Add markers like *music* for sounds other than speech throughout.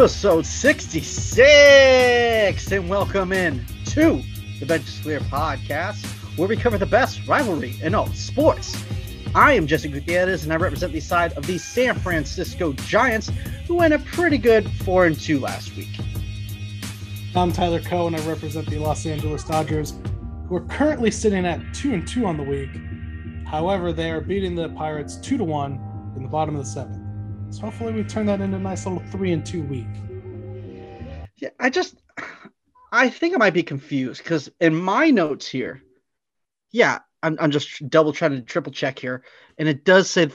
episode 66, and welcome in to the Bench Clear podcast, where we cover the best rivalry in all sports. I am Jesse Gutierrez, and I represent the side of the San Francisco Giants, who went a pretty good 4 and 2 last week. I'm Tyler Coe, and I represent the Los Angeles Dodgers, who are currently sitting at 2 and 2 on the week. However, they are beating the Pirates 2 to 1 in the bottom of the seventh. So hopefully we turn that into a nice little three and two week. Yeah, I just I think I might be confused because in my notes here, yeah, I'm, I'm just double trying to triple check here, and it does say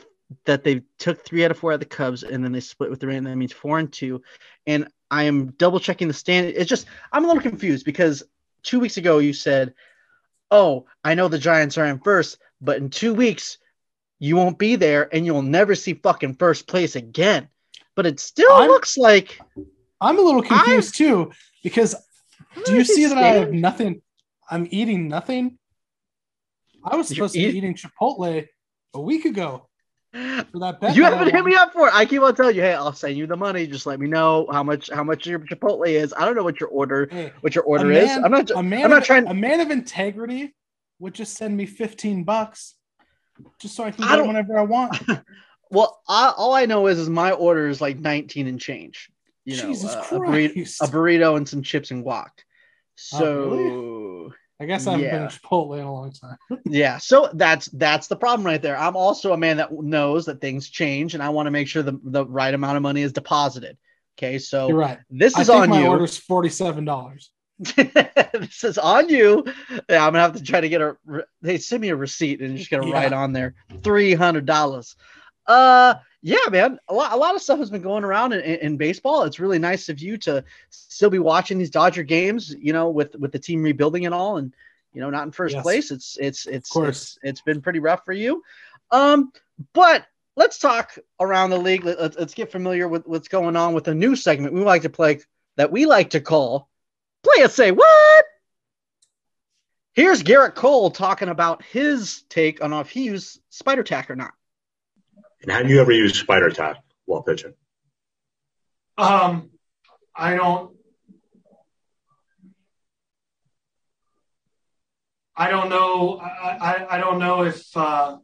that they took three out of four at the Cubs, and then they split with the Rain. That means four and two, and I am double checking the stand. It's just I'm a little confused because two weeks ago you said, "Oh, I know the Giants are in first, but in two weeks you won't be there and you'll never see fucking first place again. But it still I'm, looks like I'm a little confused I'm, too because do you see that I have nothing? I'm eating nothing. I was supposed You're to be eating Chipotle a week ago. For that bet you haven't hit me up for it. I keep on telling you, hey, I'll send you the money. Just let me know how much how much your Chipotle is. I don't know what your order hey, what your order man, is. I'm not. A man I'm not of, trying. A man of integrity would just send me 15 bucks just so I can get it whenever I want. *laughs* well, I, all I know is is my order is like 19 and change. You know, Jesus uh, a, burrito, a, burrito, and some chips and guac. So oh, really? I guess I haven't yeah. been to Chipotle in a long time. *laughs* yeah, so that's that's the problem right there. I'm also a man that knows that things change, and I want to make sure the, the right amount of money is deposited. Okay, so You're right. This is on my you. order's forty seven dollars. *laughs* this is on you. Yeah, I'm gonna have to try to get a. They send me a receipt and just gonna yeah. write on there three hundred dollars. Uh, yeah, man. A lot, a lot of stuff has been going around in, in, in, baseball. It's really nice of you to still be watching these Dodger games. You know, with with the team rebuilding and all, and you know, not in first yes. place. It's it's it's it's it's been pretty rough for you. Um, but let's talk around the league. Let's, let's get familiar with what's going on with a new segment we like to play that we like to call Play say what? Here's Gerrit Cole talking about his take on if he used spider tack or not. And have you ever used spider tack while pitching? Um, I don't. I don't know. I, I, I don't know if uh,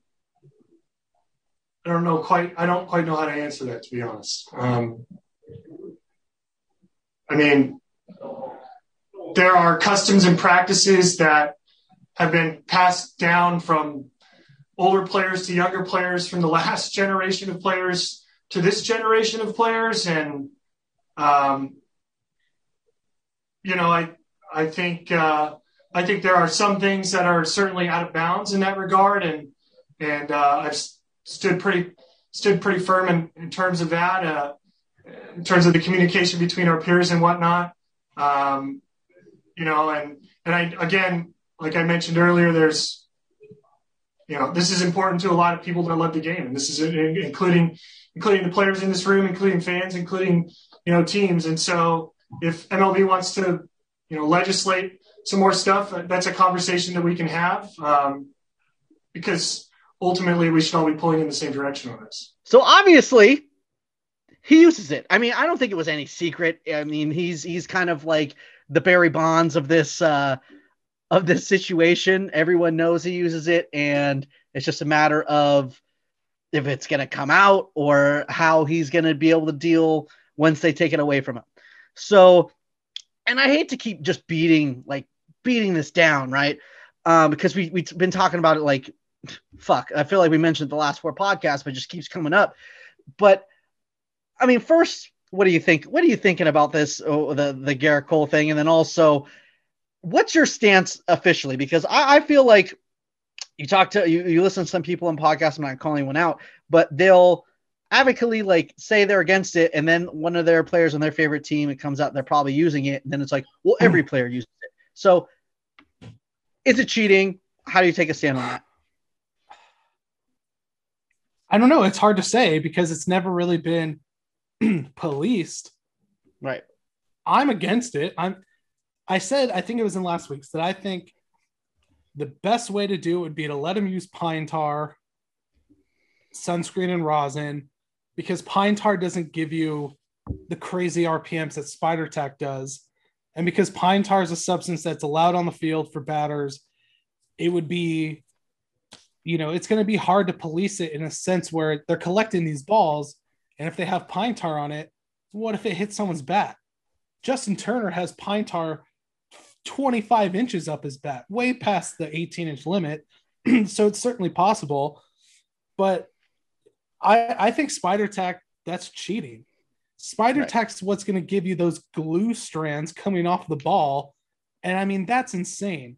I don't know quite. I don't quite know how to answer that, to be honest. Um, I mean, there are customs and practices that have been passed down from older players to younger players, from the last *laughs* generation of players to this generation of players, and um, you know, I I think uh, I think there are some things that are certainly out of bounds in that regard, and and uh, I've stood pretty stood pretty firm in, in terms of that, uh, in terms of the communication between our peers and whatnot. Um, you know, and and I again, like I mentioned earlier, there's you know, this is important to a lot of people that love the game, and this is including including the players in this room, including fans, including you know teams. And so, if MLB wants to you know legislate some more stuff, that's a conversation that we can have um, because ultimately we should all be pulling in the same direction on this. So obviously, he uses it. I mean, I don't think it was any secret. I mean, he's he's kind of like the Barry Bonds of this uh, of this situation. Everyone knows he uses it, and it's just a matter of if it's going to come out or how he's going to be able to deal once they take it away from him. So, and I hate to keep just beating like beating this down, right? Um, because we we've been talking about it like fuck. I feel like we mentioned the last four podcasts, but just keeps coming up. But I mean, first what do you think? What are you thinking about this, oh, the the Gerrit Cole thing, and then also, what's your stance officially? Because I, I feel like you talk to you, you listen to some people in podcasts. I'm not calling one out, but they'll advocately like say they're against it, and then one of their players on their favorite team, it comes out they're probably using it, and then it's like, well, hmm. every player uses it. So, is it cheating? How do you take a stand on that? I don't know. It's hard to say because it's never really been *clears throat* policed. Right. I'm against it. I'm I said I think it was in last week's that I think the best way to do it would be to let them use pine tar, sunscreen and rosin, because pine tar doesn't give you the crazy RPMs that Spider Tech does, and because pine tar is a substance that's allowed on the field for batters, it would be, you know, it's going to be hard to police it in a sense where they're collecting these balls, and if they have pine tar on it, what if it hits someone's bat? Justin Turner has pine tar 25 inches up his bat, way past the 18 inch limit. *clears throat* so it's certainly possible. But I, I think spider tack, that's cheating. Spider right. tack's what's going to give you those glue strands coming off the ball. And I mean, that's insane.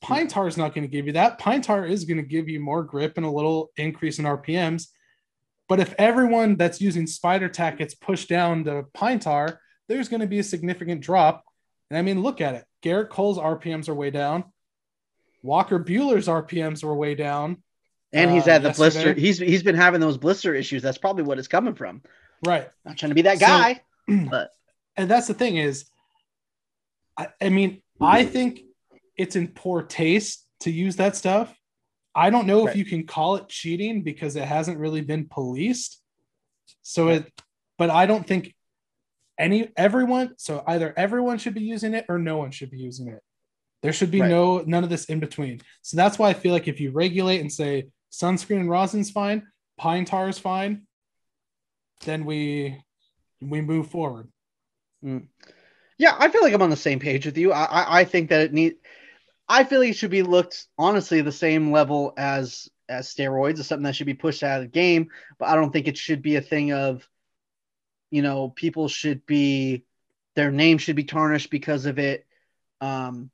Pine tar is not going to give you that. Pine tar is going to give you more grip and a little increase in RPMs. But if everyone that's using spider tack gets pushed down to pine tar, there's going to be a significant drop. And I mean, look at it. Gerrit Cole's RPMs are way down. Walker Buehler's RPMs were way down. And he's had uh, the yesterday. blister. He's he's been having those blister issues. That's probably what it's coming from. Right. Not trying to be that guy. So, *clears throat* but and that's the thing is, I, I mean, I think it's in poor taste to use that stuff. I don't know right. if you can call it cheating because it hasn't really been policed. So it, but I don't think any everyone. So either everyone should be using it or no one should be using it. There should be right. no none of this in between. So that's why I feel like if you regulate and say sunscreen and rosin's fine, pine tar is fine, then we we move forward. Mm. Yeah, I feel like I'm on the same page with you. I I, I think that it need. I feel like it should be looked honestly the same level as as steroids is something that should be pushed out of the game, but I don't think it should be a thing of, you know, people should be their name should be tarnished because of it. Um,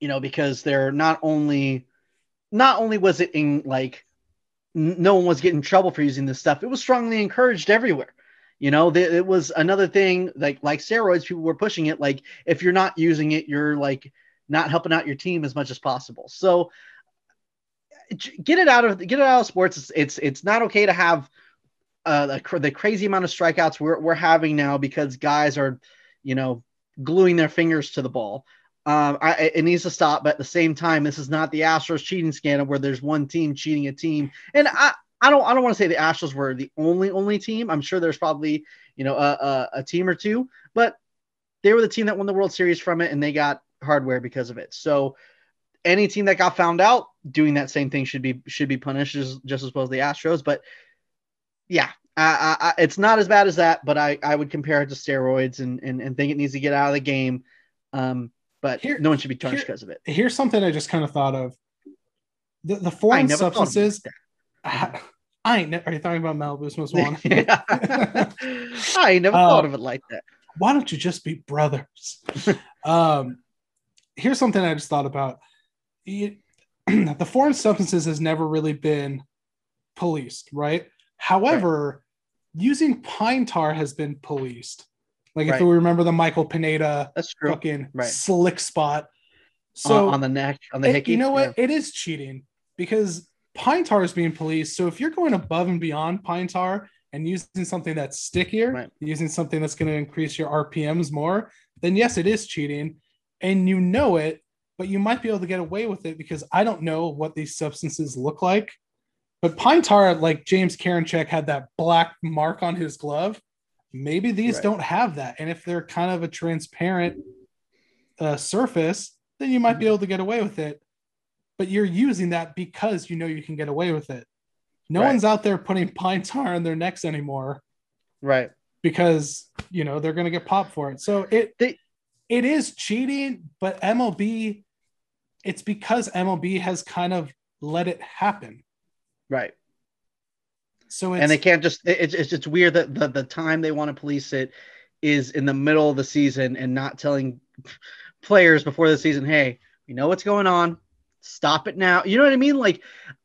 you know, because they're not only not only was it in like no one was getting trouble for using this stuff, it was strongly encouraged everywhere. You know, th- it was another thing like like steroids, people were pushing it. Like if you're not using it, you're like not helping out your team as much as possible. So get it out of get it out of sports. It's it's, it's not okay to have uh, the, the crazy amount of strikeouts we're we're having now because guys are, you know, gluing their fingers to the ball. Um, I, it needs to stop. But at the same time, this is not the Astros cheating scandal where there's one team cheating a team. And I, I don't, I don't want to say the Astros were the only, only team. I'm sure there's probably, you know, a, a, a team or two, but they were the team that won the World Series from it, and they got hardware because of it. So any team that got found out doing that same thing should be should be punished just, just as well as the Astros. But yeah, I, I, it's not as bad as that. But I, I would compare it to steroids and, and and think it needs to get out of the game. Um, but here, no one should be tarnished because of it. Here's something I just kind of thought of: the, the foreign substances. I, I ain't. *laughs* Are you talking about Malibu Most *laughs* Wanted? *laughs* I never uh, thought of it like that. Why don't you just be brothers? um, here's something I just thought about. *clears throat* the foreign substances has never really been policed, right? However, right. using pine tar has been policed. Like right. if we remember the Michael Pineda fucking right. slick spot. So on, on the neck, on the it, You know what? Yeah. It is cheating because pine tar is being policed. So if you're going above and beyond pine tar and using something that's stickier, using something that's going to increase your RPMs more, then yes, it is cheating. And you know it, but you might be able to get away with it because I don't know what these substances look like. But pine tar, like James Karinchak had that black mark on his glove. Maybe these right. don't have that. And if they're kind of a transparent uh, surface, then you might be able to get away with it. But you're using that because you know you can get away with it. No right. one's out there putting pine tar on their necks anymore. Right. Because, you know, they're going to get popped for it. So it they, it is cheating, but MLB it's because MLB has kind of let it happen. Right. So and they can't just it's it's just weird that the, the time they want to police it is in the middle of the season and not telling players before the season, hey, we know what's going on. Stop it now. You know what I mean? Like,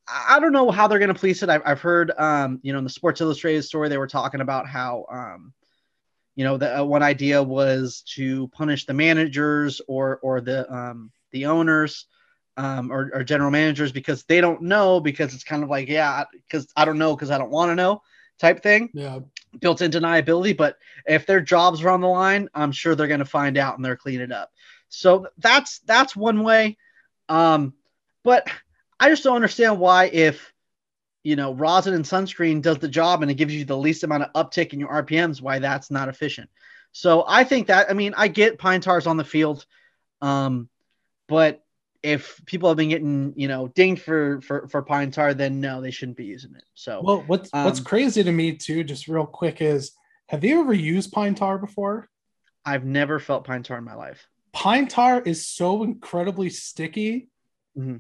I don't know how they're going to police it. I've, I've heard, um, you know, in the Sports Illustrated story, they were talking about how, um, you know, the uh, one idea was to punish the managers or or the um, the owners um, or, or, general managers because they don't know because it's kind of like yeah because I don't know because I don't want to know type thing. Yeah, built in deniability. But if their jobs are on the line, I'm sure they're going to find out and they're clean it up. So that's that's one way. Um, but I just don't understand why if you know, rosin and sunscreen does the job and it gives you the least amount of uptick in your RPMs, why that's not efficient. So I think that, I mean, I get pine tars on the field. Um, but if people have been getting, you know, dinged for, for, for pine tar, then no, they shouldn't be using it. So, well, what's, um, what's crazy to me too, just real quick is, have you ever used pine tar before? I've never felt pine tar in my life. Pine tar is so incredibly sticky. Mm-hmm.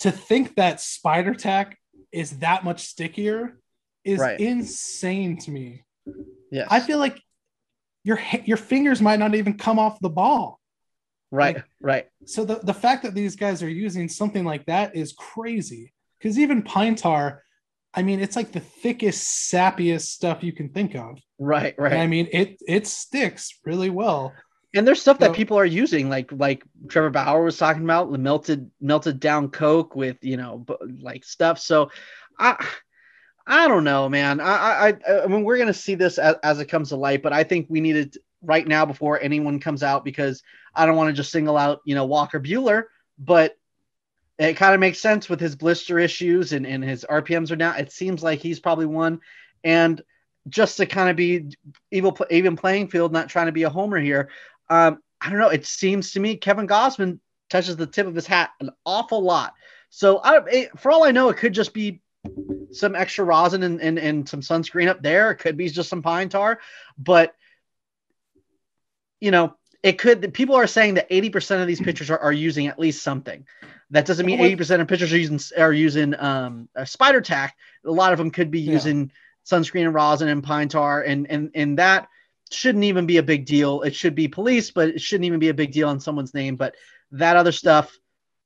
To think that spider tack is that much stickier is right. insane to me. Yeah, I feel like your your fingers might not even come off the ball. Right, like, right. So the, the fact that these guys are using something like that is crazy. Because even pine tar, I mean, it's like the thickest, sappiest stuff you can think of. Right, right. And I mean, it it sticks really well. And there's stuff that people are using, like like Trevor Bauer was talking about, the melted melted down Coke with you know like stuff. So, I I don't know, man. I I I mean, we're gonna see this as, as it comes to light, but I think we need it right now before anyone comes out because I don't want to just single out you know Walker Buehler, but it kind of makes sense with his blister issues and, and his RPMs are down. It seems like he's probably one. And just to kind of be evil, even playing field, not trying to be a homer here. Um, I don't know. It seems to me Kevin Gausman touches the tip of his hat an awful lot. So I, it, for all I know, it could just be some extra rosin and, and, and some sunscreen up there. It could be just some pine tar, but you know, it could, people are saying that 80% of these pitchers are, are using at least something. That doesn't mean 80% of pitchers are using are using um, a spider tack. A lot of them could be using yeah. sunscreen and rosin and pine tar, and and and that shouldn't even be a big deal. It should be police, but it shouldn't even be a big deal on someone's name. But that other stuff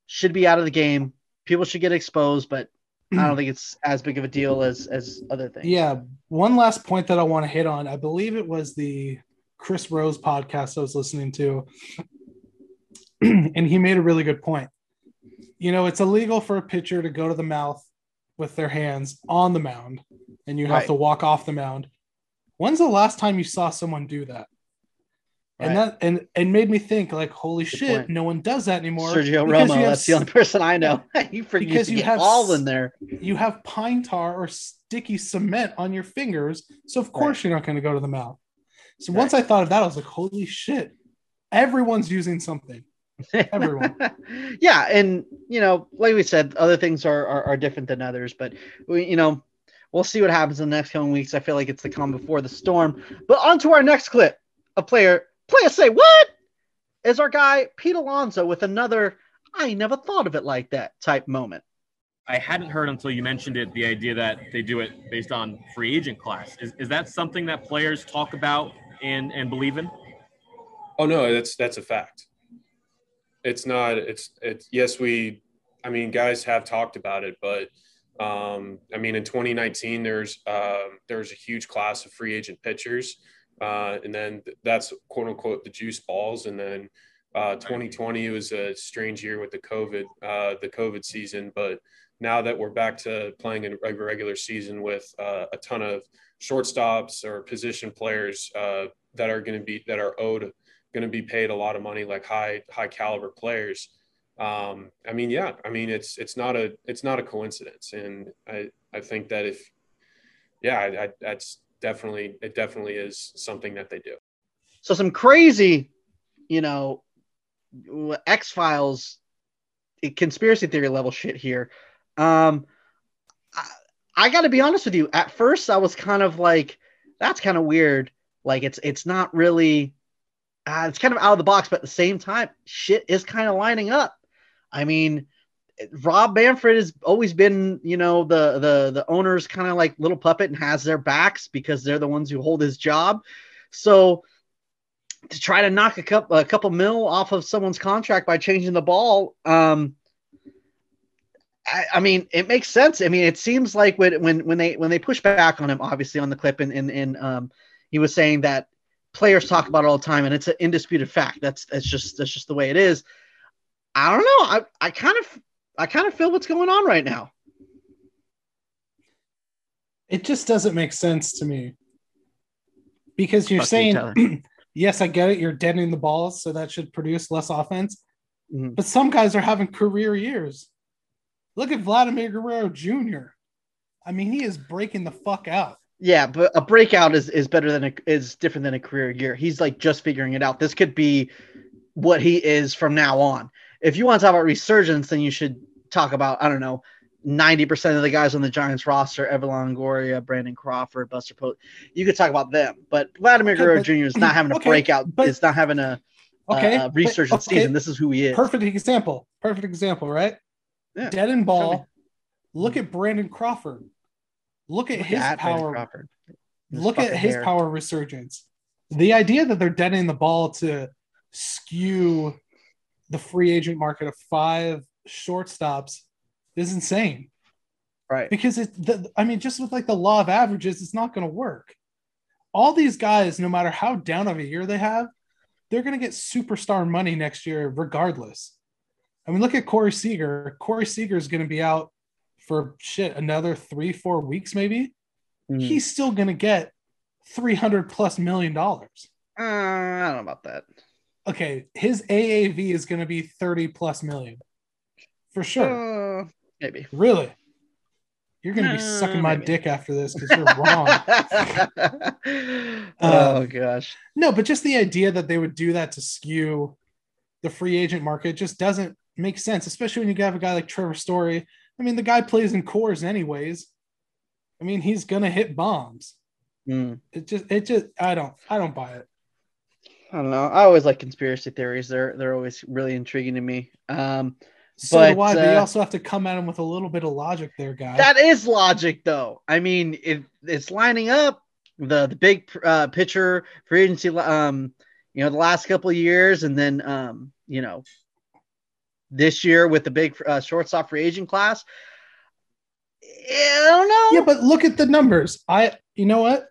should be out of the game. People should get exposed, but I don't think it's as big of a deal as as other things. Yeah. One last point that I want to hit on. I believe it was the Chris Rose podcast I was listening to, *clears throat* and he made a really good point you know, it's illegal for a pitcher to go to the mouth with their hands on the mound and you have right. to walk off the mound. When's the last time you saw someone do that? Right. And that and and made me think like, holy Good shit, point. no one does that anymore. Sergio Romo, that's the only person I know. *laughs* you because you have all in there. You have pine tar or sticky cement on your fingers, so of course right. you're not going to go to the mouth. So once I thought of that, I was like, holy shit, everyone's using something. *laughs* Everyone. yeah, and you know, like we said, other things are, are, are different than others, but we, you know, we'll see what happens in the next coming weeks. I feel like it's the calm before the storm. But on to our next clip. A player, player say what? Is our guy Pete Alonso with another I never thought of it like that type moment. I hadn't heard until you mentioned it the idea that they do it based on free agent class. Is, is that something that players talk about and, and believe in? Oh no, that's that's a fact it's not it's it's yes we i mean guys have talked about it but um, i mean in 2019 there's um, there's a huge class of free agent pitchers. Uh, and then that's quote unquote the juice balls. And then uh, 2020 was a strange year with the covid uh, the covid season. But now that we're back to playing a regular season with uh, a ton of shortstops or position players uh, that are going to be that are owed going to be paid a lot of money like high high caliber players um, i mean yeah i mean it's it's not a it's not a coincidence. And i i think that if yeah I, I, that's definitely it definitely is something that they do. So some crazy you know x files conspiracy theory level shit here. Um I, I got to be honest with you. At first i was kind of like that's kind of weird. Like it's it's not really uh, it's kind of out of the box, but at the same time, shit is kind of lining up. I mean, Rob Manfred has always been, you know, the the the owner's kind of like little puppet and has their backs because they're the ones who hold his job. So to try to knock a couple a couple mil off of someone's contract by changing the ball, um, I, I, mean, it makes sense. I mean, it seems like when when when they when they push back on him, obviously on the clip, and and, and um, he was saying that players talk about it all the time, and it's an indisputed fact. That's that's just that's just the way it is. I don't know. I I kind of I kind of feel what's going on right now. It just doesn't make sense to me because you're Fuck saying, you, *clears throat* yes, I get it. You're deadening the balls, so that should produce less offense. Mm-hmm. But some guys are having career years. Look at Vladimir Guerrero Jr. I mean, he is breaking the fuck out. Yeah, but a breakout is is better than a is different than a career year. He's like just figuring it out. This could be what he is from now on. If you want to talk about resurgence, then you should talk about I don't know. 90% of the guys on the Giants roster, Evan Longoria, Brandon Crawford, Buster Post, you could talk about them. But Vladimir Okay, Guerrero but- Jr. is not having a *clears throat* okay, breakout. but- It's not having a, uh, Okay. a, a but- resurgence okay, season. This is who he is. Perfect example. Perfect example, right? Yeah, Dead and ball. Look at Brandon Crawford. Look at Look his at power. His Look at his hair. power resurgence. The idea that they're deading the ball to skew the free agent market of five shortstops is insane. Right. Because it, the, I mean, just with like the law of averages, it's not going to work. All these guys, no matter how down of a year they have, they're going to get superstar money next year, regardless. I mean, look at Corey Seager. Corey Seager is going to be out for shit another three, four weeks, maybe. Mhm. He's still going to get 300 plus million dollars. Uh, I don't know about that. Okay. His AAV is going to be 30 plus million for sure. Uh, maybe. Really? You're going to be Uh, sucking my maybe. dick after this because you're wrong. *laughs* oh Um, gosh. No, but just the idea that they would do that to skew the free agent market just doesn't make sense, especially when you have a guy like Trevor Story. I mean, the guy plays in Coors anyways. I mean, he's gonna hit bombs. Hmm. It just, it just, I don't, I don't buy it. I don't know. I always like conspiracy theories. They're they're always really intriguing to me. Um, So But, do I, but you uh, also have to come at him with a little bit of logic, there, guy. that is logic, though. I mean, it, it's lining up. The the big uh, pitcher free agency, um, you know, the last couple of years, and then um, you know, this year with the big uh, shortstop free agent class. I don't know. yeah, but look at the numbers. I, you know what?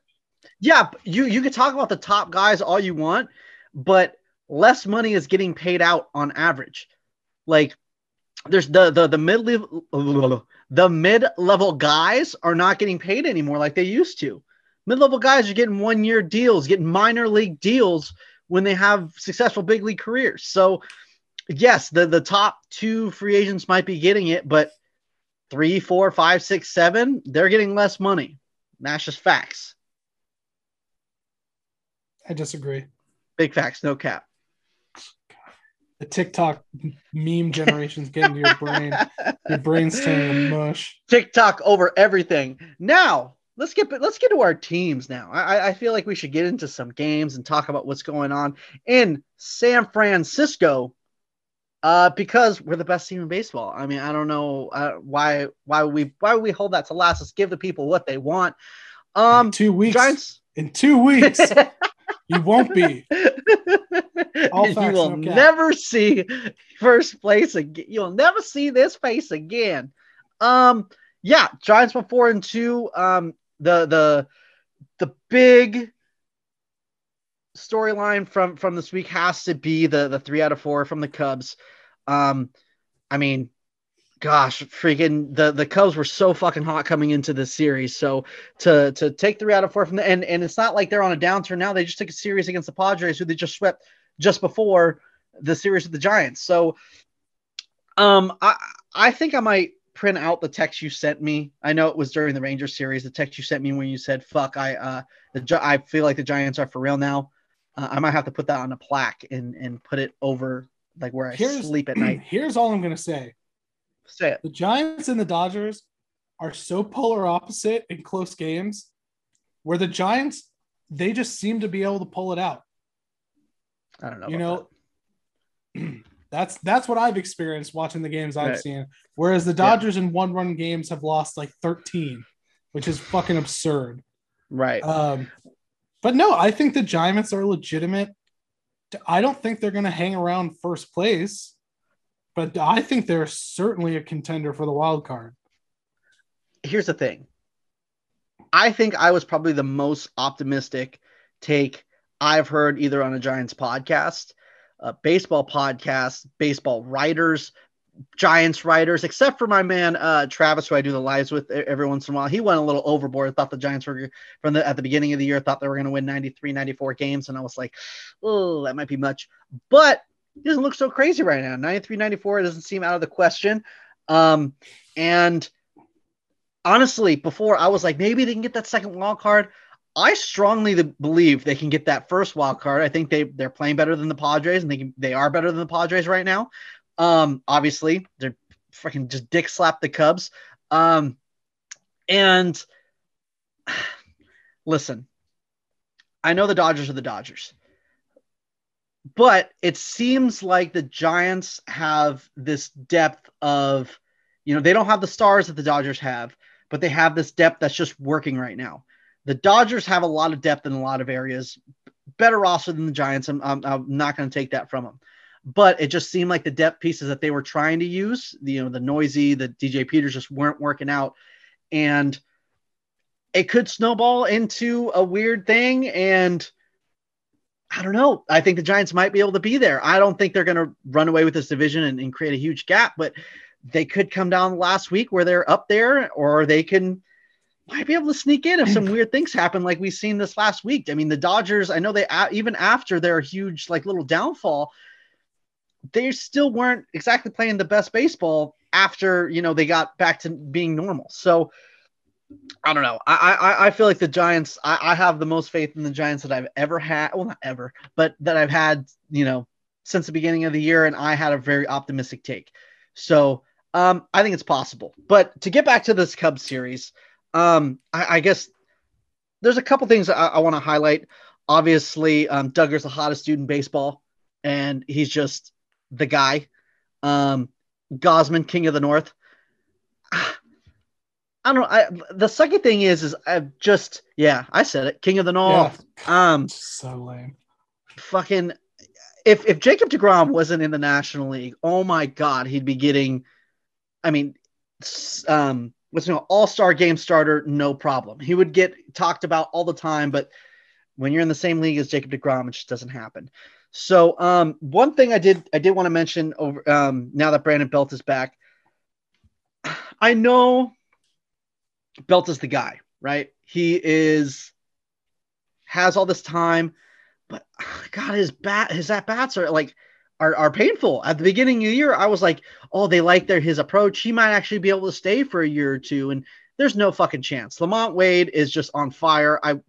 Yeah, you you could talk about the top guys all you want, but less money is getting paid out on average. Like there's the the the mid level the mid level guys are not getting paid anymore like they used to. Mid level guys are getting one year deals, getting minor league deals when they have successful big league careers. So yes, the the top two free agents might be getting it, but three, four, five, six, seven, they're getting less money. That's just facts. I disagree. Big facts, no cap. The TikTok meme generation's getting to your brain. Your brain's turning to mush. TikTok over everything. Now let's get let's get to our teams. Now I, I feel like we should get into some games and talk about what's going on in San Francisco. Uh, because we're the best team in baseball. I mean, I don't know uh, why why we why we hold that to last. Let's give the people what they want. Um, two weeks. Giants. In two weeks, *laughs* you won't be. *laughs* All you will no never see first place again. You'll never see this face again. Um, yeah, Giants went four and two. Um, the the the big storyline from from this week has to be the the three out of four from the Cubs. Um, I mean, gosh, freaking the the Cubs were so fucking hot coming into this series. So to to take three out of four from the and and it's not like they're on a downturn now. They just took a series against the Padres, who they just swept just before the series with the Giants. So, um, I I think I might print out the text you sent me. I know it was during the Rangers series. The text you sent me when you said "fuck," I uh, the I feel like the Giants are for real now. Uh, I might have to put that on a plaque and and put it over like where I Here's- sleep at night. *clears throat* Here's all I'm gonna say: Say it. the Giants and the Dodgers are so polar opposite in close games, where the Giants they just seem to be able to pull it out. I don't know. you know, *clears throat* that's that's what I've experienced watching the games I've Right. seen. Whereas the Dodgers in one run games have lost like 13, which is fucking absurd. right. Um, but no, I think the Giants are legitimate. I don't think they're going to hang around first place, but I think they're certainly a contender for the wild card. here's the thing. I think I was probably the most optimistic take I've heard either on a Giants podcast, a baseball podcast, baseball writers, Giants writers, except for my man uh, Travis, who I do the lives with every once in a while. He went a little overboard. Thought the Giants were from the at the beginning of the year thought they were going to win 93, 94 games, and I was like, oh, that might be much. But it doesn't look so crazy right now. 93, 94 doesn't seem out of the question. Um, and honestly, before I was like, maybe they can get that second wild card. I strongly believe they can get that first wild card. I think they they're playing better than the Padres, and they can, they are better than the Padres right now. Um, obviously, they're freaking just dick slap the Cubs. Um, and *sighs* listen, I know the Dodgers are the Dodgers, but it seems like the Giants have this depth of, you know, they don't have the stars that the Dodgers have, but they have this depth that's just working right now. The Dodgers have a lot of depth in a lot of areas, better roster than the Giants. I'm, I'm, I'm not going to take that from them. But it just seemed like the depth pieces that they were trying to use, you know, the noisy, the DJ Peters just weren't working out. And it could snowball into a weird thing. And I don't know. I think the Giants might be able to be there. I don't think they're going to run away with this division and, and create a huge gap, but they could come down last week where they're up there, or they can might be able to sneak in if some weird things happen, like we've seen this last week. I mean, the Dodgers, I know they even after their huge like little downfall, they still weren't exactly playing the best baseball after you know they got back to being normal. So I don't know. I I, I feel like the Giants. I, I have the most faith in the Giants that I've ever had. Well, not ever, but that I've had. You know, since the beginning of the year, and I had a very optimistic take. So um, I think it's possible. But to get back to this Cubs series, um, I, I guess there's a couple things I, I want to highlight. Obviously, um, Duggar's the hottest dude in baseball, and he's just the guy. Um, Gausman, King of the North. I don't know. I, the second thing is, is I've just, yeah, I said it. King of the North. Yeah. Um, so lame. Fucking, if if Jacob Degrom wasn't in the National League, oh my god, he'd be getting. I mean, um, what's you know, All Star Game starter, no problem. He would get talked about all the time, but when you're in the same league as Jacob Degrom, it just doesn't happen. So, um, one thing I did I did want to mention over um, now that Brandon Belt is back, I know Belt is the guy, right? He is has all this time, but ah, God, his bat, his at bats are like are, are painful. At the beginning of the year, I was like, oh, they like their his approach. He might actually be able to stay for a year or two, and there's no fucking chance. LaMonte Wade is just on fire. I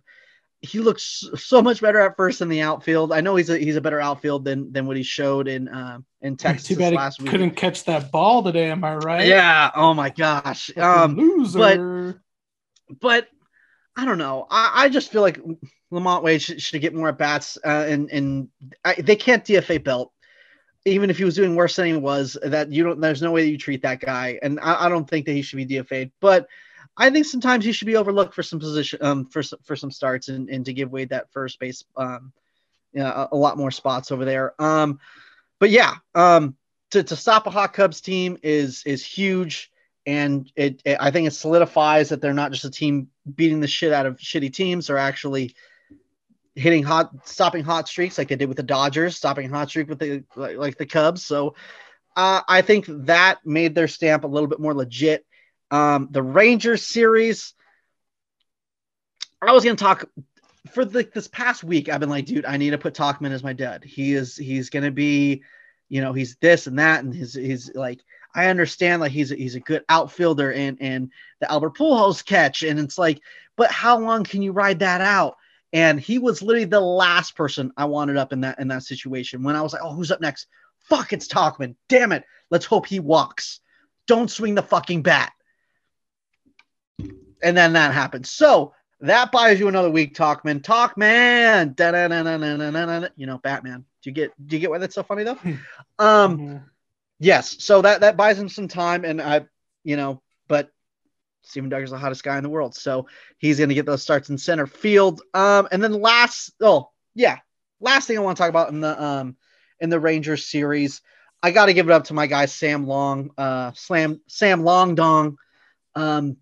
he looks so much better at first in the outfield. I know he's a he's a better outfield than than what he showed in uh, in Texas Too bad last he week. couldn't catch that ball today. Am I right? Yeah. Oh my gosh. Um, loser. But but I don't know. I, I just feel like LaMonte Wade should, should get more at bats, uh, and and I, they can't DFA Belt. Even if he was doing worse than he was, that you don't. There's no way that you treat that guy, and I, I don't think that he should be DFA'd. But I think sometimes he should be overlooked for some position, um, for for some starts, and, and to give Wade that first base, um, you know, a, a lot more spots over there. Um, but yeah, um, to, to stop a hot Cubs team is is huge, and it, it I think it solidifies that they're not just a team beating the shit out of shitty teams, they're actually hitting hot, stopping hot streaks like they did with the Dodgers, stopping hot streak with the like, like the Cubs. So uh, I think that made their stamp a little bit more legit. Um, the Rangers series, I was going to talk for the, this past week. I've been like, dude, I need to put Tauchman as my dad. He is, he's going to be, you know, he's this and that. And his, he's like, I understand like he's a, he's a good outfielder and, and the Albert Pujols catch. And it's like, but how long can you ride that out? And he was literally the last person I wanted up in that, in that situation when I was like, oh, who's up next? Fuck, it's Tauchman. Damn it. Let's hope he walks. Don't swing the fucking bat and then that happens. So that buys you another week, Tauchman. Talkman, you know, Batman. Do you get? Do you get why that's so funny though? um, mm-hmm. yes. So that that buys him some time, and I, you know, but Steven Duggar's the hottest guy in the world, so he's going to get those starts in center field. Um, and then last, oh yeah, last thing I want to talk about in the um in the Rangers series, I got to give it up to my guy Sam Long, uh, Slam Sam Long Dong. Um,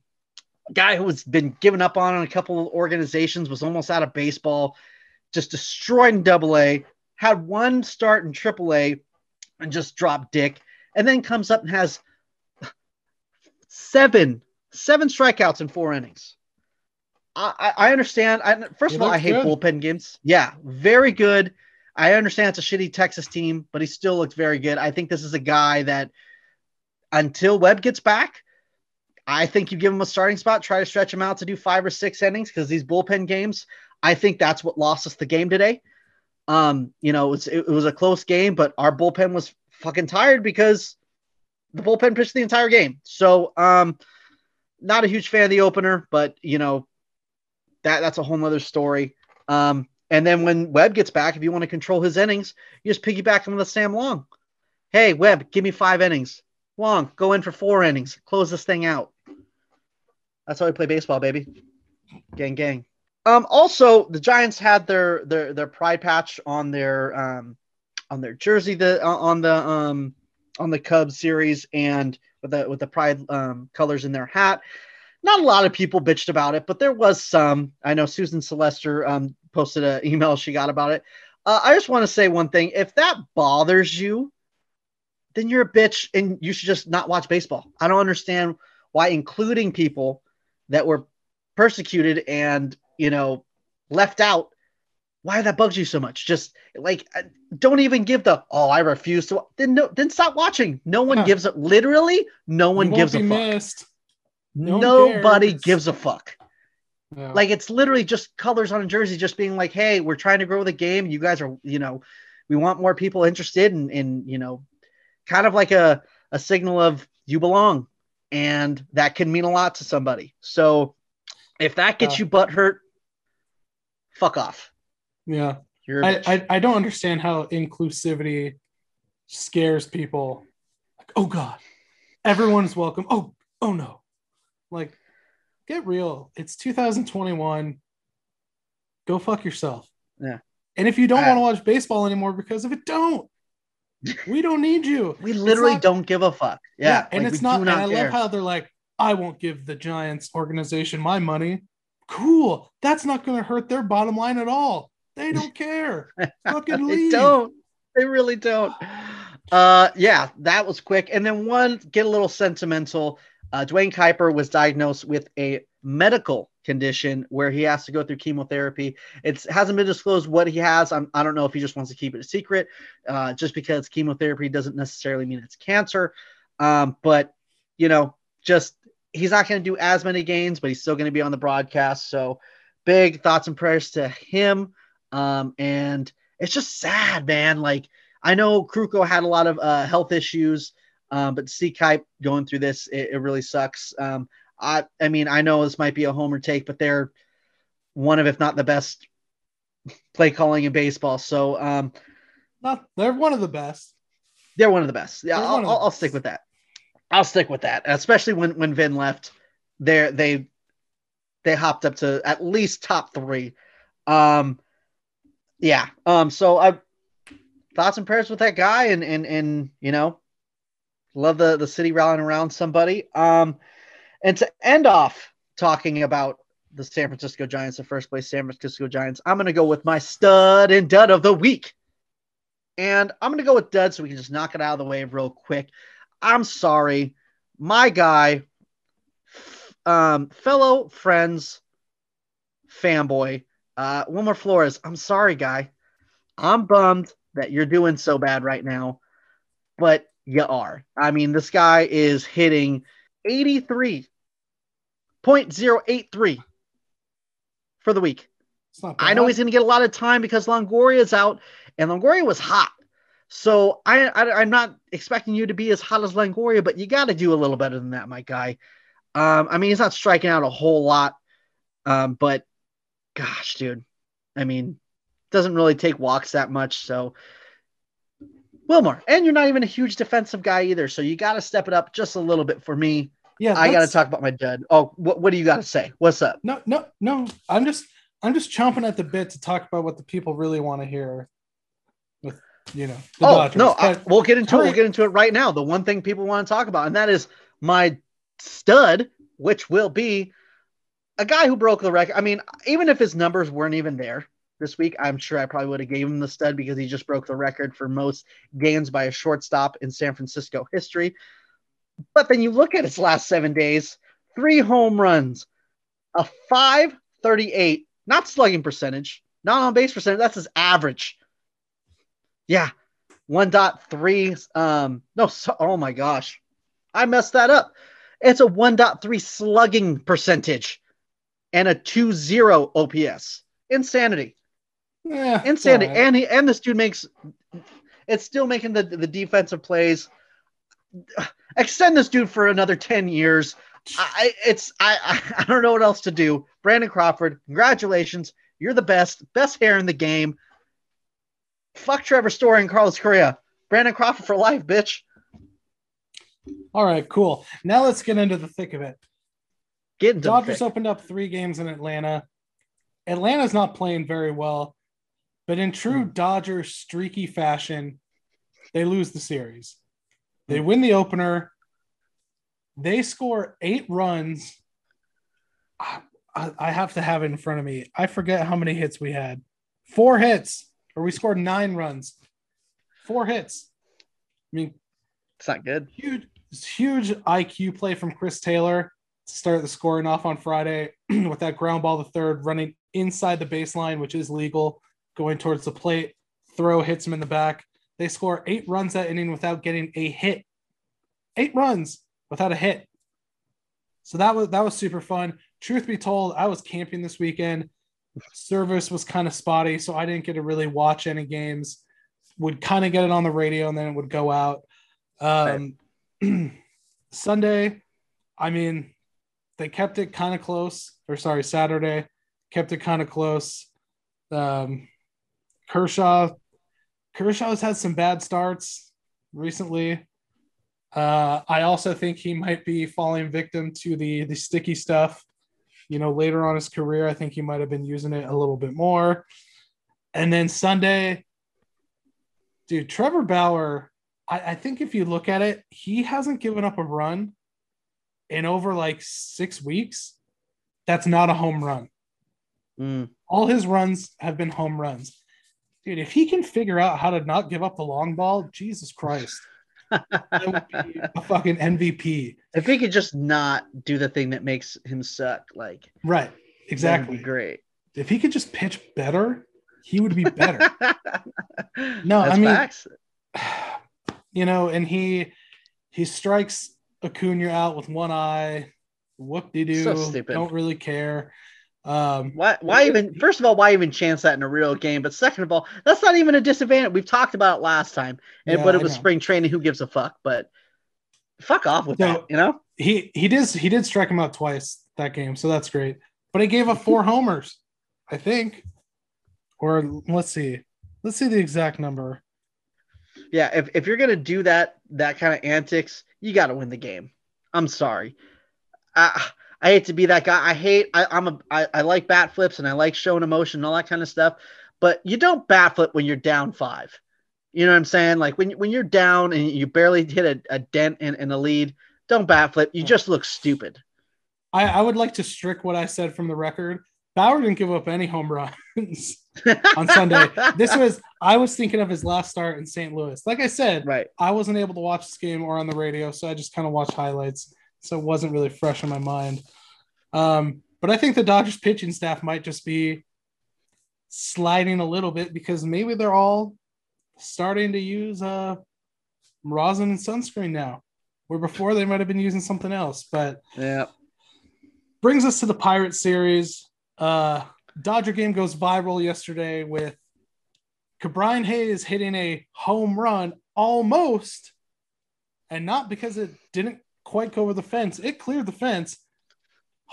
guy who has been given up on in a couple of organizations, was almost out of baseball, just destroyed in double A, had one start in triple A and just dropped dick, and then comes up and has seven, seven strikeouts in four innings. I, I understand. I, first of all, I hate good. bullpen games. Yeah, very good. I understand it's a shitty Texas team, but he still looks very good. I think this is a guy that until Webb gets back, I think you give him a starting spot, try to stretch him out to do five or six innings because these bullpen games, I think that's what lost us the game today. Um, you know, it was, it was a close game, but our bullpen was fucking tired because the bullpen pitched the entire game. So, um, not a huge fan of the opener, but you know, that that's a whole nother story. Um, and then when Webb gets back, if you want to control his innings, you just piggyback him with Sam Long. Hey, Webb, give me five innings. Long, go in for four innings. Close this thing out. That's how we play baseball, baby. Gang, gang. Um, also, the Giants had their their their pride patch on their um on their jersey the on the um on the Cubs series and with the with the pride um, colors in their hat. Not a lot of people bitched about it, but there was some. I know Susan Slusser um, posted an email she got about it. Uh, I just want to say one thing: if that bothers you, then you're a bitch, and you should just not watch baseball. I don't understand why including people that were persecuted and you know left out why that bugs you so much? Just like uh, don't even give the oh i refuse to then no then stop watching. No one gives it literally no one gives a fuck. No nobody gives a fuck. Yeah. like it's literally just colors on a jersey just being like hey we're trying to grow the game. You guys are you know we want more people interested in in you know kind of like a a signal of you belong and that can mean a lot to somebody so if that gets uh, you butt hurt fuck off yeah. I, I, I don't understand how inclusivity scares people. Like, oh God, everyone's welcome. Oh, oh no. Like, get real. It's 2021. Go fuck yourself. Yeah. And if you don't want to watch baseball anymore because of it, don't. We don't need you. *laughs* we literally not, don't give a fuck. Yeah. yeah and like, it's not, not, and I love how they're like, I won't give the Giants organization my money. Cool. That's not going to hurt their bottom line at all. They don't care. *laughs* Fucking leave. they don't. They really don't. Uh, yeah, that was quick. And then one, get a little sentimental. Uh, Duane Kuiper was diagnosed with a medical condition where he has to go through chemotherapy. It hasn't been disclosed what he has. I'm, I do not know if he just wants to keep it a secret, uh, just because chemotherapy doesn't necessarily mean it's cancer. Um, but you know, just he's not going to do as many games, but he's still going to be on the broadcast. So, big thoughts and prayers to him. Um, and it's just sad, man. Like I know Krukow had a lot of uh, health issues, um, but see Kuip going through this, it, it really sucks. Um, I, I mean, I know this might be a homer take, but they're one of, if not the best play calling in baseball. So, um, not they're one of the best. They're one of the best. Yeah, I'll, I'll, I'll stick with that. I'll stick with that, especially when when Vin left. There they they hopped up to at least top three. Um, yeah. Um. So I thoughts and prayers with that guy, and and and you know, love the the city rallying around somebody. Um, and to end off talking about the San Francisco Giants, the first place San Francisco Giants, I'm gonna go with my stud and dud of the week, and I'm gonna go with dud so we can just knock it out of the way real quick. I'm sorry, my guy, um, fellow friends, fanboy uh, Wilmer Flores, I'm sorry, guy. I'm bummed that you're doing so bad right now, but you are. I mean, this guy is hitting 83.083 for the week. I know he's going to get a lot of time because Longoria is out, and Longoria was hot. So I, I am not expecting you to be as hot as Longoria, but you got to do a little better than that, my guy. Um, I mean, he's not striking out a whole lot, um, but gosh, dude. I mean, doesn't really take walks that much. So, Wilmer, and you're not even a huge defensive guy either. So you got to step it up just a little bit for me. Yeah, I got to talk about my dud. Oh, what, what do you got to say? What's up? No, no, no. I'm just, I'm just chomping at the bit to talk about what the people really want to hear. With you know, oh Dodgers. no, I, we'll get into it. We'll get into it right now. The one thing people want to talk about, and that is my stud, which will be a guy who broke the record. I mean, even if his numbers weren't even there this week, I'm sure I probably would have gave him the stud because he just broke the record for most gains by a shortstop in San Francisco history. But then you look at his last seven days, three home runs, a 538, not slugging percentage, not on base percentage. That's his average. Yeah. 1.3. Um, no, so, oh my gosh. I messed that up. It's a 1.3 slugging percentage and a 2.0 OPS. Insanity. Yeah, Insanity. right. And he and this dude makes it's still making the the defensive plays. Extend this dude for another 10 years. I it's I I, don't know what else to do. Brandon Crawford, congratulations. You're the best, best hair in the game. Fuck Trevor Story and Carlos Correa. Brandon Crawford for life, bitch. All right, cool. Now let's get into the thick of it. Get Dodgers opened up three games in Atlanta. Atlanta's not playing very well, but in true Hmm. Dodger streaky fashion, they lose the series. Hmm. They win the opener. They score eight runs. I, I- I have to have it in front of me. I forget how many hits we had. Four hits, or we scored nine runs. Four hits. I mean, It's not good. huge, huge IQ play from Chris Taylor to start the scoring off on Friday *clears throat* with that ground ball, the third running inside the baseline, which is legal, going towards the plate. Throw hits him in the back. They score eight runs that inning without getting a hit. Eight runs without a hit. So that was that was super fun. Truth be told, I was camping this weekend. Service was kind of spotty, so I didn't get to really watch any games. Would kind of get it on the radio and then it would go out. Um, *clears throat* Sunday, I mean, they kept it kind of close, or sorry, Saturday, kept it kind of close. Um, Kershaw, Kershaw's had some bad starts recently. Uh, I also think he might be falling victim to the the sticky stuff. You know, later on his career, I think he might have been using it a little bit more. And then Sunday, dude, Trevor Bauer, I, I think if you look at it, he hasn't given up a run in over like six weeks. That's not a home run. Mm. All his runs have been home runs. Dude, if he can figure out how to not give up the long ball, Jesus Christ, *laughs* that would be a fucking MVP. If he could just not do the thing that makes him suck, like Right. Exactly. great. If he could just pitch better, he would be better. *laughs* No, That's I mean- facts. *sighs* you know, and he he strikes Acuna out with one eye. Whoop de doo. So. Don't really care. Um, Why? Why even? First of all, why even chance that in a real game? But second of all, that's not even a disadvantage. We've talked about it last time, and Yeah, but it was spring training. Who gives a fuck? But fuck off with No. that. You know? he he did he did strike him out twice that game, so that's great. But he gave up four *laughs* homers, I think. Or let's see, let's see the exact number. Yeah. If if you're gonna do that that kind of antics, you got to win the game. I'm sorry. I I hate to be that guy. I hate. I, I'm a. I, I like bat flips and I like showing emotion and all that kind of stuff. But you don't bat flip when you're down five. You know what I'm saying? Like when when you're down and you barely hit a, a dent in, in a lead, don't bat flip. You just look stupid. I, I would like to strict what I said from the record. Bauer didn't give up any home runs *laughs* on Sunday. This was I was thinking of his last start in St. Louis. Like I said, right. I wasn't able to watch this game or on the radio, so I just kind of watched highlights. So it wasn't really fresh in my mind. Um, but I think the Dodgers pitching staff might just be sliding a little bit because maybe they're all starting to use uh, rosin and sunscreen now, where before they might have been using something else. But Yeah. brings us to the Pirate series. Uh, Dodger game goes viral yesterday with Ke'Bryan Hayes hitting a home run almost, and not because it didn't quite go over the fence. It cleared the fence.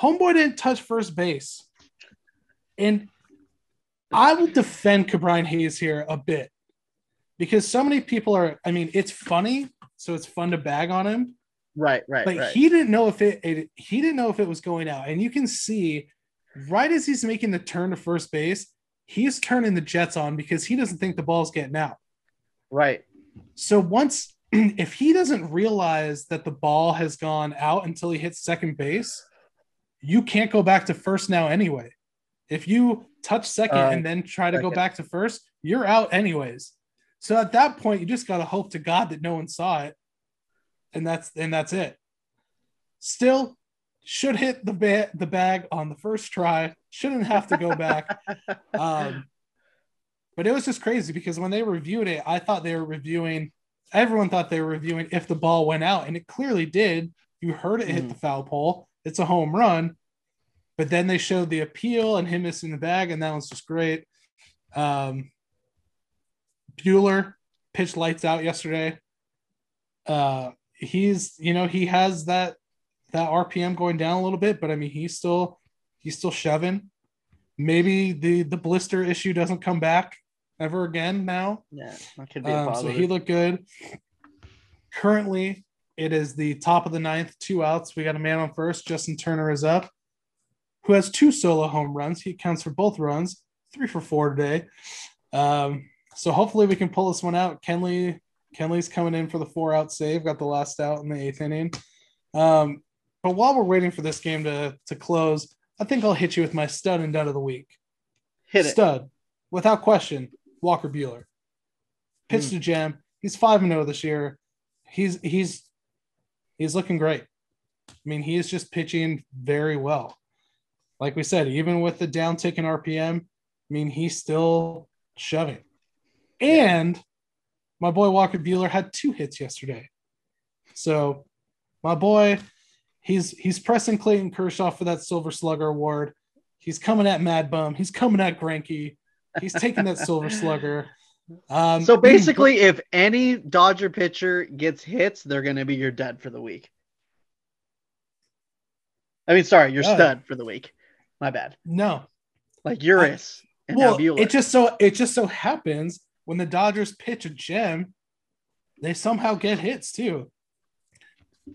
Homeboy didn't touch first base. And I will defend Ke'Bryan Hayes here a bit because so many people are, I mean, it's funny, so it's fun to bag on him Right. Right. but right. he didn't know if it, it he didn't know if it was going out and you can see right as he's making the turn to first base he's turning the jets on because he doesn't think the ball's getting out right. so once *clears throat* if he doesn't realize that the ball has gone out until he hits second base you can't go back to first now anyway. If you touch second Uh, and then try to go back to first you're out anyways. So at that point you just got to hope to god that no one saw it. And that's and that's it. Still should hit the ba- the bag on the first try shouldn't have to go back. *laughs* Um, but it was just crazy because when they reviewed it i thought they were reviewing everyone thought they were reviewing if the ball went out and it clearly did You heard it hit Mhm. the foul pole. It's a home run. But then they showed the appeal and him missing the bag, and that was just great. Um, Buehler pitched lights out yesterday. Uh, he's you know he has that that RPM going down a little bit, but I mean he's still he's still shoving. Maybe the the blister issue doesn't come back ever again now. Yeah, that could be a Um, so he looked good. Currently, it is the top of the ninth, two outs. We got a man on first. Justin Turner is up, who has two solo home runs. He accounts for both runs, three for four today. Um, so hopefully we can pull this one out. Kenley, Kenley's coming in for the four out save. Got the last out in the eighth inning. Um, but while we're waiting for this game to to close, I think I'll hit you with my stud and dud of the week. Hit it. Stud, without question, Walker Buehler. Pitched Hmm. a gem. He's five and zero this year. He's he's he's looking great. I mean, he is just pitching very well. Like we said, even with the downtick in RPM, I mean, he's still shoving. And my boy Walker Buehler had two hits yesterday. So my boy, he's he's pressing Clayton Kershaw for that Silver Slugger award. He's coming at Mad Bum. He's coming at Greinke. He's taking that Silver Slugger. Um, So basically, if any Dodger pitcher gets hits, they're going to be your dud for the week. I mean, sorry, your Yeah. stud for the week. My bad. no, Like Urías and well, it just so it just so happens when the Dodgers pitch a gem, they somehow get hits too.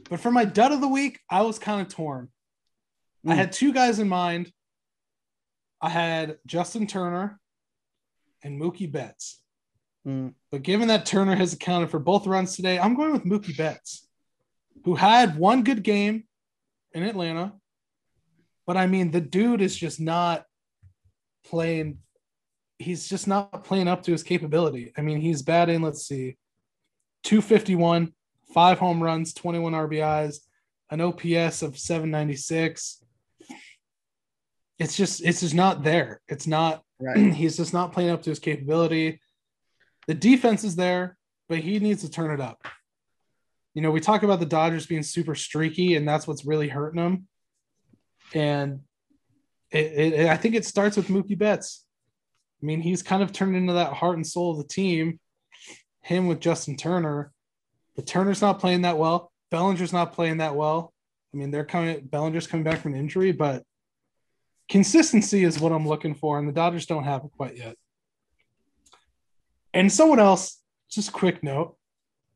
But for my dud of the week, I was kind of torn. I Mm. had two guys in mind. I had Justin Turner and Mookie Betts. Mm. But given that Turner has accounted for both runs today, I'm going with Mookie Betts, who had one good game in Atlanta. But I mean, the dude is just not playing. He's just not playing up to his capability. I mean, he's batting, let's see, 251, five home runs, 21 RBIs, an OPS of 796. It's just, it's just not there. It's not, right. *clears throat* he's just not playing up to his capability. The defense is there, but he needs to turn it up. You know, we talk about the Dodgers being super streaky, and that's what's really hurting them. And it, it, I think it starts with Mookie Betts. I mean, he's kind of turned into that heart and soul of the team. Him with Justin Turner, but Turner's not playing that well. Bellinger's not playing that well. I mean, they're coming. Bellinger's coming back from an injury, but consistency is what I'm looking for, and the Dodgers don't have it quite yet. And someone else, just quick note,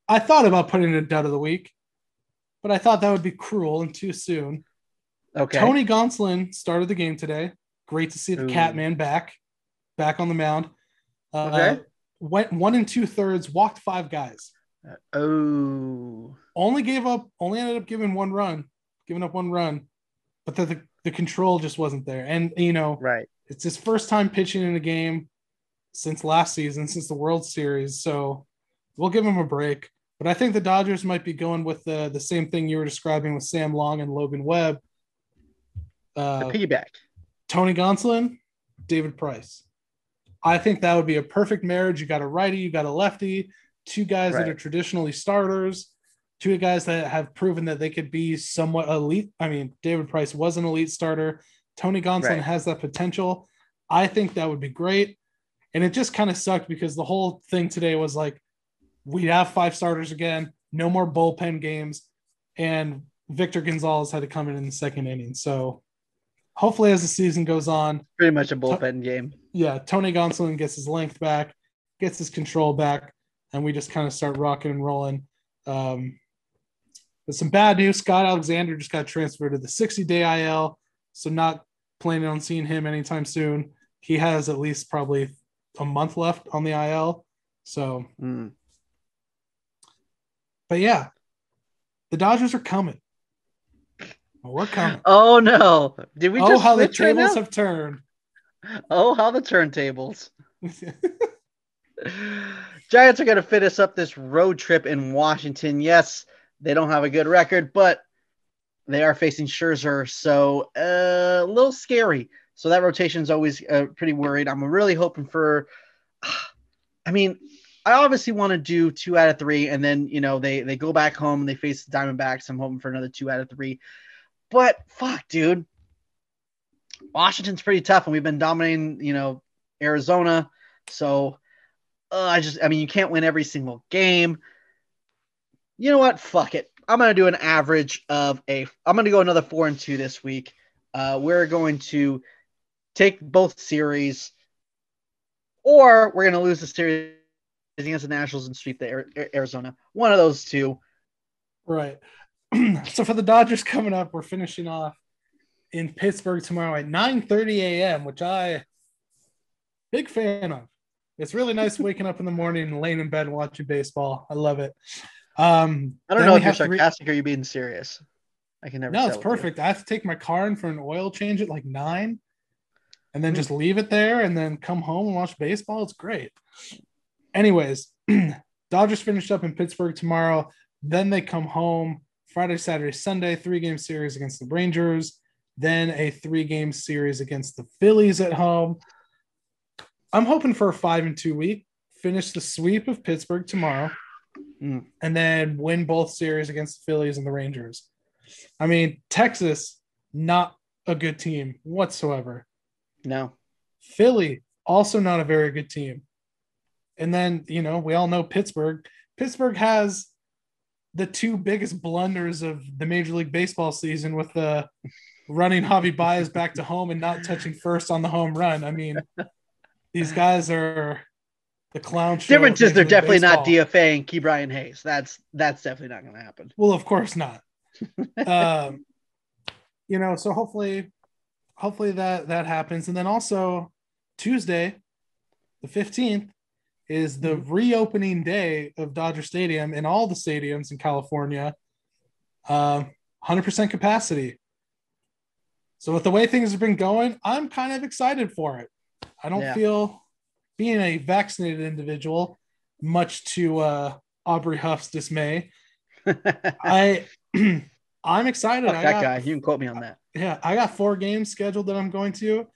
I thought about putting in a dud of the week, but I thought that would be cruel and too soon. Okay. Tony Gonsolin started the game today. Great to see the Ooh. Catman back, back on the mound. Uh, Okay. Went one and two thirds, walked five guys. Oh. Only gave up, only ended up giving one run, giving up one run, but the, the, the control just wasn't there. And, you know, Right. it's his first time pitching in a game since last season, since the World Series. So we'll give him a break. But I think the Dodgers might be going with the, the same thing you were describing with Sam Long and Logan Webb. The Uh, piggyback. Tony Gonsolin, David Price. I think that would be a perfect marriage. You got a righty, you got a lefty, two guys that are traditionally starters, two guys that have proven that they could be somewhat elite. I mean, David Price was an elite starter. Tony Gonsolin Right. has that potential. I think that would be great. And it just kind of sucked because the whole thing today was like, we have five starters again, no more bullpen games. And Victor Gonzalez had to come in in the second inning. So hopefully, as the season goes on, Pretty much a bullpen game. yeah, Tony Gonsolin gets his length back, gets his control back, and we just kind of start rocking and rolling. Um, but some bad news: Scott Alexander just got transferred to the 60-day IL, so not planning on seeing him anytime soon. He has at least probably a month left on the IL. So, Mm. but yeah, the Dodgers are coming. We're coming. Oh no! Did we oh, just how the switch right tables have turned. Oh, how the turntables! *laughs* Giants are going to fit us up this road trip in Washington. Yes, they don't have a good record, but they are facing Scherzer, so uh, a little scary. So that rotation is always uh, pretty worried. I'm really hoping for. *sighs* I mean, I obviously want to do two out of three, and then you know they they go back home and they face the Diamondbacks. I'm hoping for another two out of three. But fuck, dude, Washington's pretty tough, and we've been dominating, you know, Arizona. So uh, I just, I mean, you can't win every single game. You know what? Fuck it. I'm gonna do an average of a. I'm gonna go another four and two this week. Uh, we're going to take both series, or we're gonna lose the series against the Nationals and sweep the Arizona. One of those two. Right. *clears throat* so for the Dodgers coming up, we're finishing off in Pittsburgh tomorrow at 9:30 a.m., which I big fan of. It's really nice waking up in the morning laying in bed watching baseball. I love it. Um, I don't know if you're sarcastic re- or you being serious. I can never. No, it's perfect. I have to take my car in for an oil change at like nine, and then mm-hmm. just leave it there, and then come home and watch baseball. It's great. Anyways, *clears throat* Dodgers finished up in Pittsburgh tomorrow. Then they come home Friday, Saturday, Sunday, three game series against the Rangers. Then a three game series against the Phillies at home. I'm hoping for a five and two week. Finish the sweep of Pittsburgh tomorrow, mm. and then win both series against the Phillies and the Rangers. I mean, Texas, not a good team whatsoever. No. Philly, also not a very good team. And then, you know, we all know Pittsburgh. Pittsburgh has the two biggest blunders of the Major League Baseball season with the running Javy Baez back to home and not touching first on the home run. I mean, these guys are the clown show. Difference is they're definitely baseball. not Ke'Bryan Hayes. That's that's definitely not going to happen. Well, of course not. *laughs* um, you know, so hopefully, hopefully that that happens, and then also Tuesday, the fifteenth, is the mm-hmm. reopening day of Dodger Stadium and all the stadiums in California. Uh, 100% capacity. So with the way things have been going, I'm kind of excited for it. I don't yeah. feel being a vaccinated individual, much to uh, Aubrey Huff's dismay. *laughs* I *clears throat* I'm excited. That guy. You can quote me on that. Yeah, I got four games scheduled that I'm going to.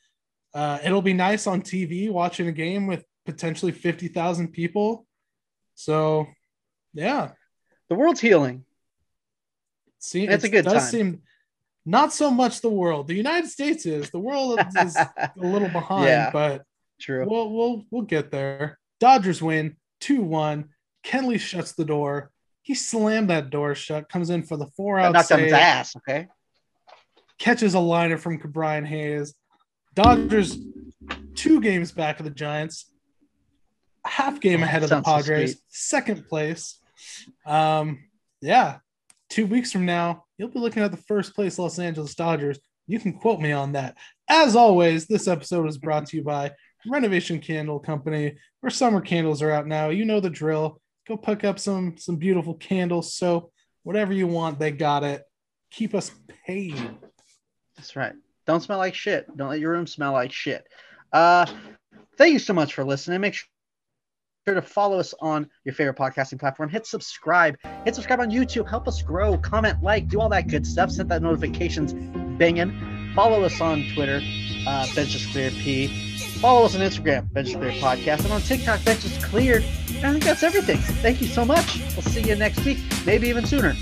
Uh, it'll be nice on TV watching a game with potentially 50,000 people. So, yeah. The world's healing. See, it's a good does time. seem not so much the world. The United States is. The world is *laughs* a little behind, yeah, but true. We'll we'll we'll get there. Dodgers win 2-1. Kenley shuts the door. He slammed that door shut, comes in for the four out. Knocked his ass, okay? Catches a liner from Brian Hayes. Dodgers two games back of the Giants half game ahead of the Padres, so second place. Um, yeah, two weeks from now, you'll be looking at the first place Los Angeles Dodgers. You can quote me on that. As always, this episode is brought to you by Renovation Candle Company, where summer candles are out now. You know the drill. Go pick up some some beautiful candles, soap, whatever you want. They got it. Keep us paid. That's right. Don't smell like shit. Don't let your room smell like shit. Uh, thank you so much for listening. Make sure to follow us on your favorite podcasting platform. Hit subscribe. Hit subscribe on YouTube. Help us grow. Comment, like, do all that good stuff. Set that notifications banging. Follow us on Twitter, uh, Benches Clear P. Follow us on Instagram, Benches Clear Podcast, and on TikTok, Benches Cleared. I think that's everything. Thank you so much. We'll see you next week, maybe even sooner.